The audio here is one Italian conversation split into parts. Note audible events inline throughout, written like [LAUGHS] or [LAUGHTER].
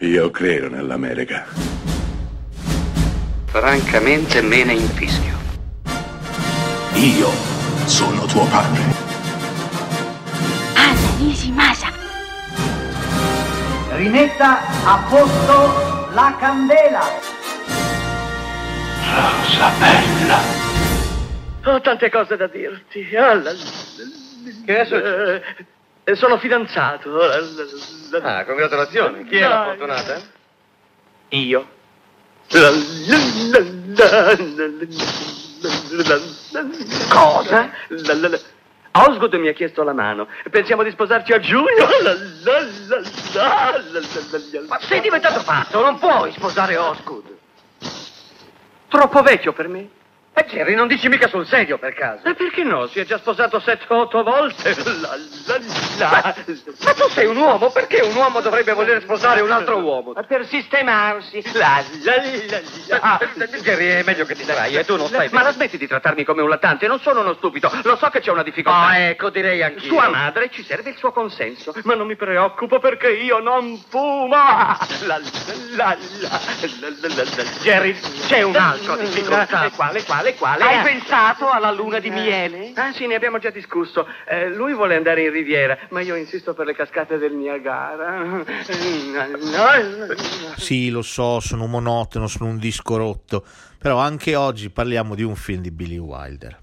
Io credo nell'America. Francamente me ne infischio. Io sono tuo padre. Anna Nishimasa. Rimetta a posto la candela. Rosa bella. Ho tante cose da dirti. Ah, la- Che è successo? Eh, sono fidanzato. Ah, congratulazioni. Chi è la fortunata? Io. Cosa? Osgood mi ha chiesto la mano. Pensiamo di sposarci a giugno. Ma sei diventato pazzo, non puoi sposare Osgood. Troppo vecchio per me. E Jerry, non dici mica sul serio per caso. E perché no? Si è già sposato sette o otto volte. [LAUGHS] La, la, la. Ma tu sei un uomo, perché un uomo dovrebbe voler sposare un altro uomo? Per sistemarsi. La, la, la, la. Ah, Jerry, è meglio che ti sarai e tu non stai Ma la smetti di trattarmi come un lattante, non sono uno stupido. Lo so che c'è una difficoltà. Ah, ecco, direi anch'io. Sua madre ci serve il suo consenso, ma non mi preoccupo perché io non fumo. La, la, la, la, la, la, la, la. Jerry, c'è un'altra difficoltà. Eh, Quale, quale, quale? Hai Ah, pensato alla luna di miele? Ah sì, ne abbiamo già discusso. Eh, lui vuole andare in riviera, ma io insisto per le cascate del Niagara. [LAUGHS] Sì, lo so, sono monotono, sono un disco rotto, però anche oggi parliamo di un film di Billy Wilder.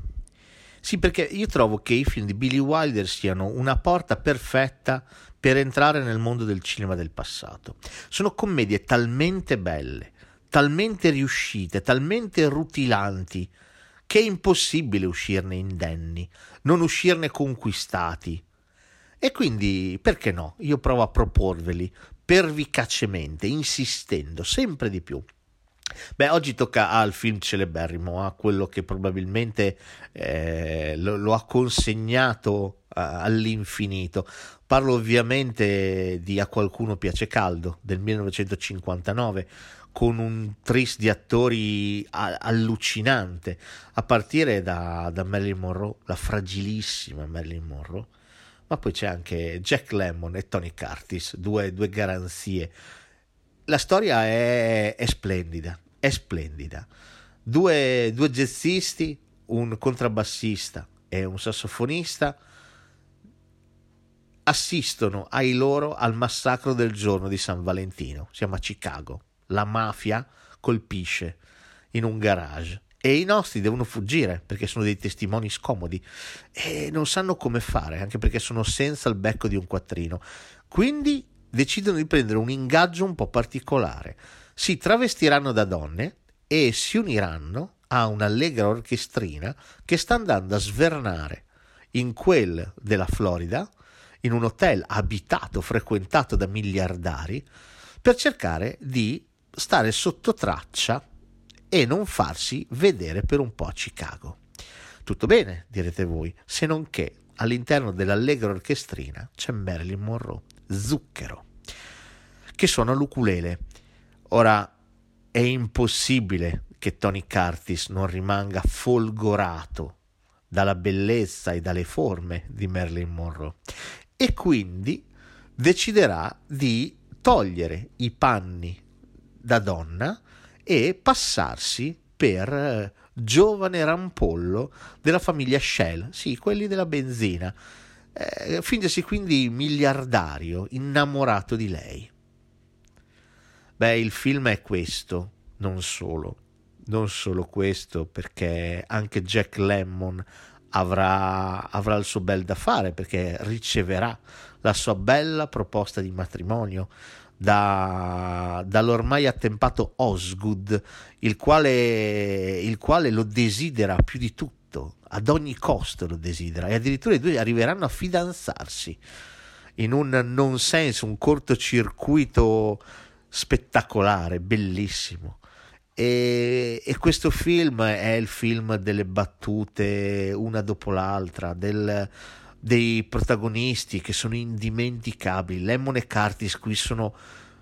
Sì, perché io trovo che i film di Billy Wilder siano una porta perfetta per entrare nel mondo del cinema del passato. Sono commedie talmente belle, talmente riuscite, talmente rutilanti, che è impossibile uscirne indenni, non uscirne conquistati. E quindi, perché no? Io provo a proporveli pervicacemente, insistendo sempre di più. Beh, oggi tocca al film celeberrimo, a quello che probabilmente eh, lo, lo ha consegnato eh, all'infinito. Parlo ovviamente di A qualcuno piace caldo del 1959 con un tris di attori allucinante, a partire da, da Marilyn Monroe, la fragilissima Marilyn Monroe, ma poi c'è anche Jack Lemmon e Tony Curtis, due, due garanzie. La storia è, è splendida, è splendida. Due, due jazzisti, un contrabbassista e un sassofonista assistono ai loro al massacro del giorno di San Valentino. Siamo a Chicago. La mafia colpisce in un garage e i nostri devono fuggire perché sono dei testimoni scomodi e non sanno come fare, anche perché sono senza il becco di un quattrino. Quindi decidono di prendere un ingaggio un po' particolare. Si travestiranno da donne e si uniranno a un'allegra orchestrina che sta andando a svernare in quel della Florida, in un hotel abitato, frequentato da miliardari, per cercare di stare sotto traccia e non farsi vedere per un po' a Chicago. Tutto bene, direte voi, se non che all'interno dell'allegra orchestrina c'è Marilyn Monroe, zucchero, che suona l'ukulele. Ora è impossibile che Tony Curtis non rimanga folgorato dalla bellezza e dalle forme di Marilyn Monroe e quindi deciderà di togliere i panni da donna e passarsi per eh, giovane rampollo della famiglia Shell, sì, quelli della benzina, eh, fingersi quindi miliardario, innamorato di lei. Beh, il film è questo, non solo, non solo questo, perché anche Jack Lemmon avrà, avrà il suo bel da fare, perché riceverà la sua bella proposta di matrimonio da, dall'ormai attempato Osgood, il quale, il quale lo desidera più di tutto, ad ogni costo lo desidera, e addirittura i due arriveranno a fidanzarsi in un non senso, un cortocircuito spettacolare, bellissimo. E, e questo film è il film delle battute una dopo l'altra, del, dei protagonisti che sono indimenticabili. Lemon e Curtis qui sono,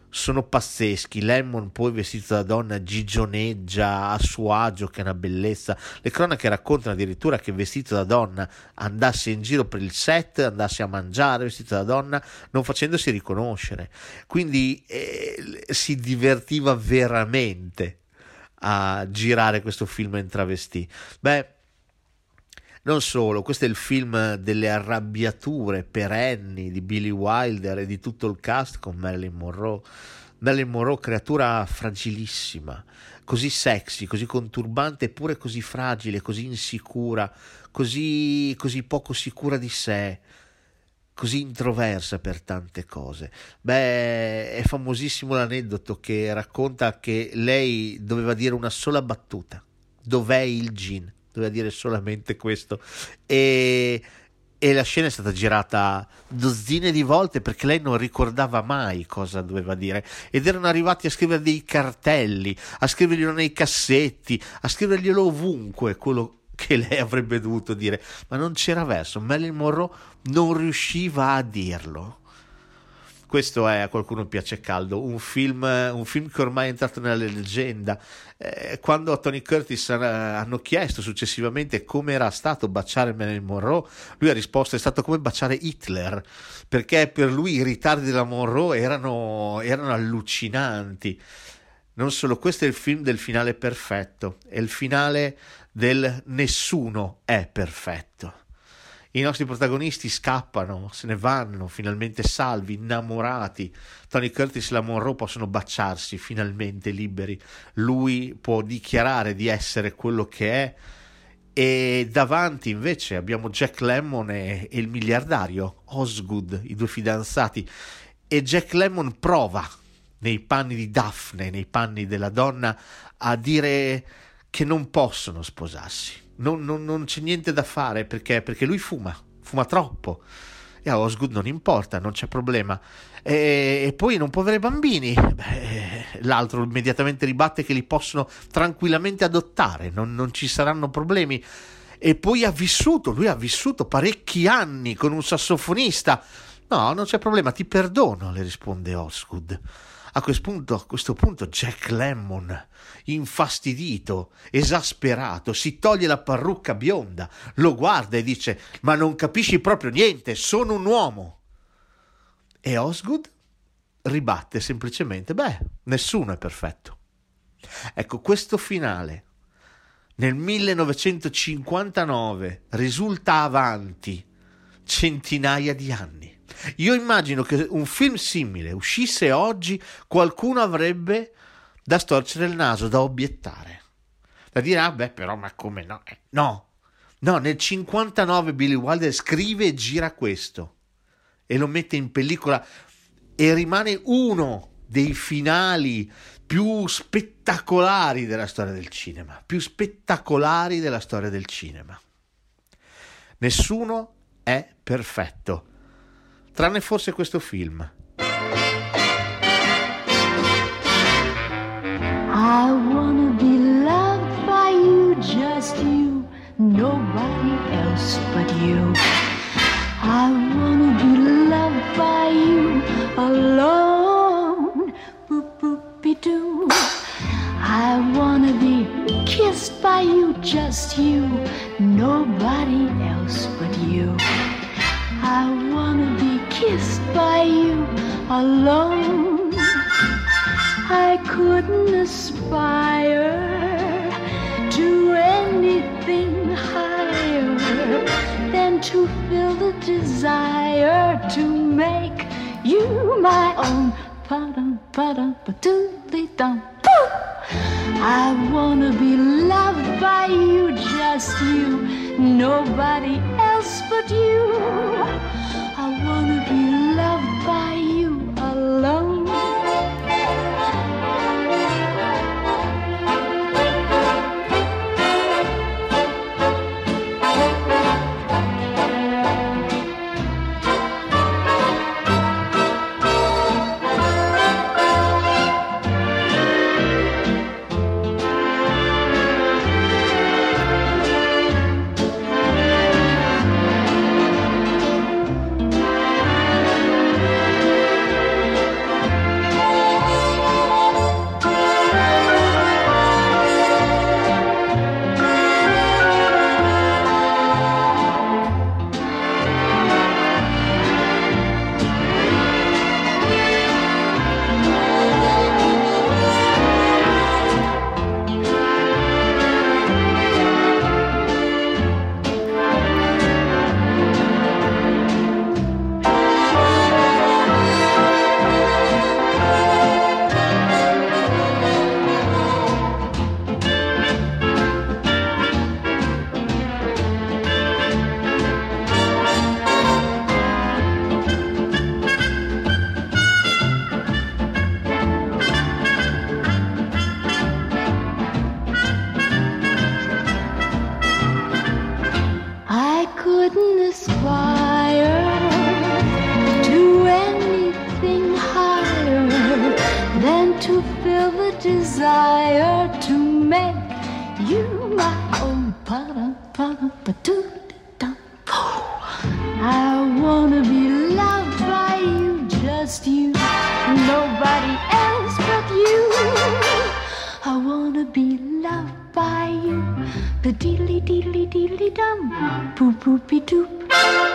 sono pazzeschi. Lemon poi vestito da donna gigioneggia a suo agio, che è una bellezza. Le cronache raccontano addirittura che vestito da donna andasse in giro per il set, andasse a mangiare vestito da donna, non facendosi riconoscere. Quindi eh, si divertiva veramente a girare questo film in travestì. Beh, non solo, questo è il film delle arrabbiature perenni di Billy Wilder e di tutto il cast con Marilyn Monroe. Marilyn Monroe, creatura fragilissima, così sexy, così conturbante, eppure così fragile, così insicura, così, così poco sicura di sé così introversa per tante cose. Beh, è famosissimo l'aneddoto che racconta che lei doveva dire una sola battuta. Dov'è il gin? Doveva dire solamente questo. E, e la scena è stata girata dozzine di volte perché lei non ricordava mai cosa doveva dire. Ed erano arrivati a scrivere dei cartelli, a scriverglielo nei cassetti, a scriverglielo ovunque, quello che [LAUGHS] lei avrebbe dovuto dire, ma non c'era verso. Marilyn Monroe non riusciva a dirlo. Questo è a qualcuno piace caldo, un film, un film che ormai è entrato nella leggenda. Eh, quando a Tony Curtis hanno chiesto successivamente come era stato baciare Marilyn Monroe, lui ha risposto è stato come baciare Hitler, perché per lui i ritardi della Monroe erano, erano allucinanti. Non solo, questo è il film del finale perfetto, è il finale del nessuno è perfetto. I nostri protagonisti scappano, se ne vanno, finalmente salvi, innamorati. Tony Curtis e la Monroe possono baciarsi, finalmente liberi. Lui può dichiarare di essere quello che è. E davanti invece abbiamo Jack Lemmon e, e il miliardario Osgood, i due fidanzati. E Jack Lemmon prova nei panni di Daphne, nei panni della donna, a dire che non possono sposarsi non, non, non c'è niente da fare perché, perché lui fuma, fuma troppo. E a Osgood non importa, non c'è problema. E, e poi non può avere bambini. Beh, l'altro immediatamente ribatte che li possono tranquillamente adottare, non, non ci saranno problemi. E poi ha vissuto, lui ha vissuto parecchi anni con un sassofonista. No, non c'è problema, ti perdono, le risponde Osgood. A questo punto, a questo punto Jack Lemmon, infastidito, esasperato, si toglie la parrucca bionda, lo guarda e dice: Ma non capisci proprio niente, sono un uomo. E Osgood ribatte semplicemente: Beh, nessuno è perfetto. Ecco, questo finale nel 1959 risulta avanti centinaia di anni. Io immagino che un film simile uscisse oggi, qualcuno avrebbe da storcere il naso, da obiettare. Da dire, ah beh, però, ma come no? Eh, no, no, nel 59 Billy Wilder scrive e gira questo e lo mette in pellicola e rimane uno dei finali più spettacolari della storia del cinema, più spettacolari della storia del cinema. Nessuno è perfetto tranne forse questo film. I wanna be loved by you, just you, nobody else but you. I wanna be loved by you alone, alone. I couldn't aspire to anything higher than to feel the desire to make you my own. I wanna be loved by you, just you, nobody else but you. I wanna be loved by you, just you, nobody else but you. I wanna be loved by you. The deedly deedly deedly dum, boop boopy doop.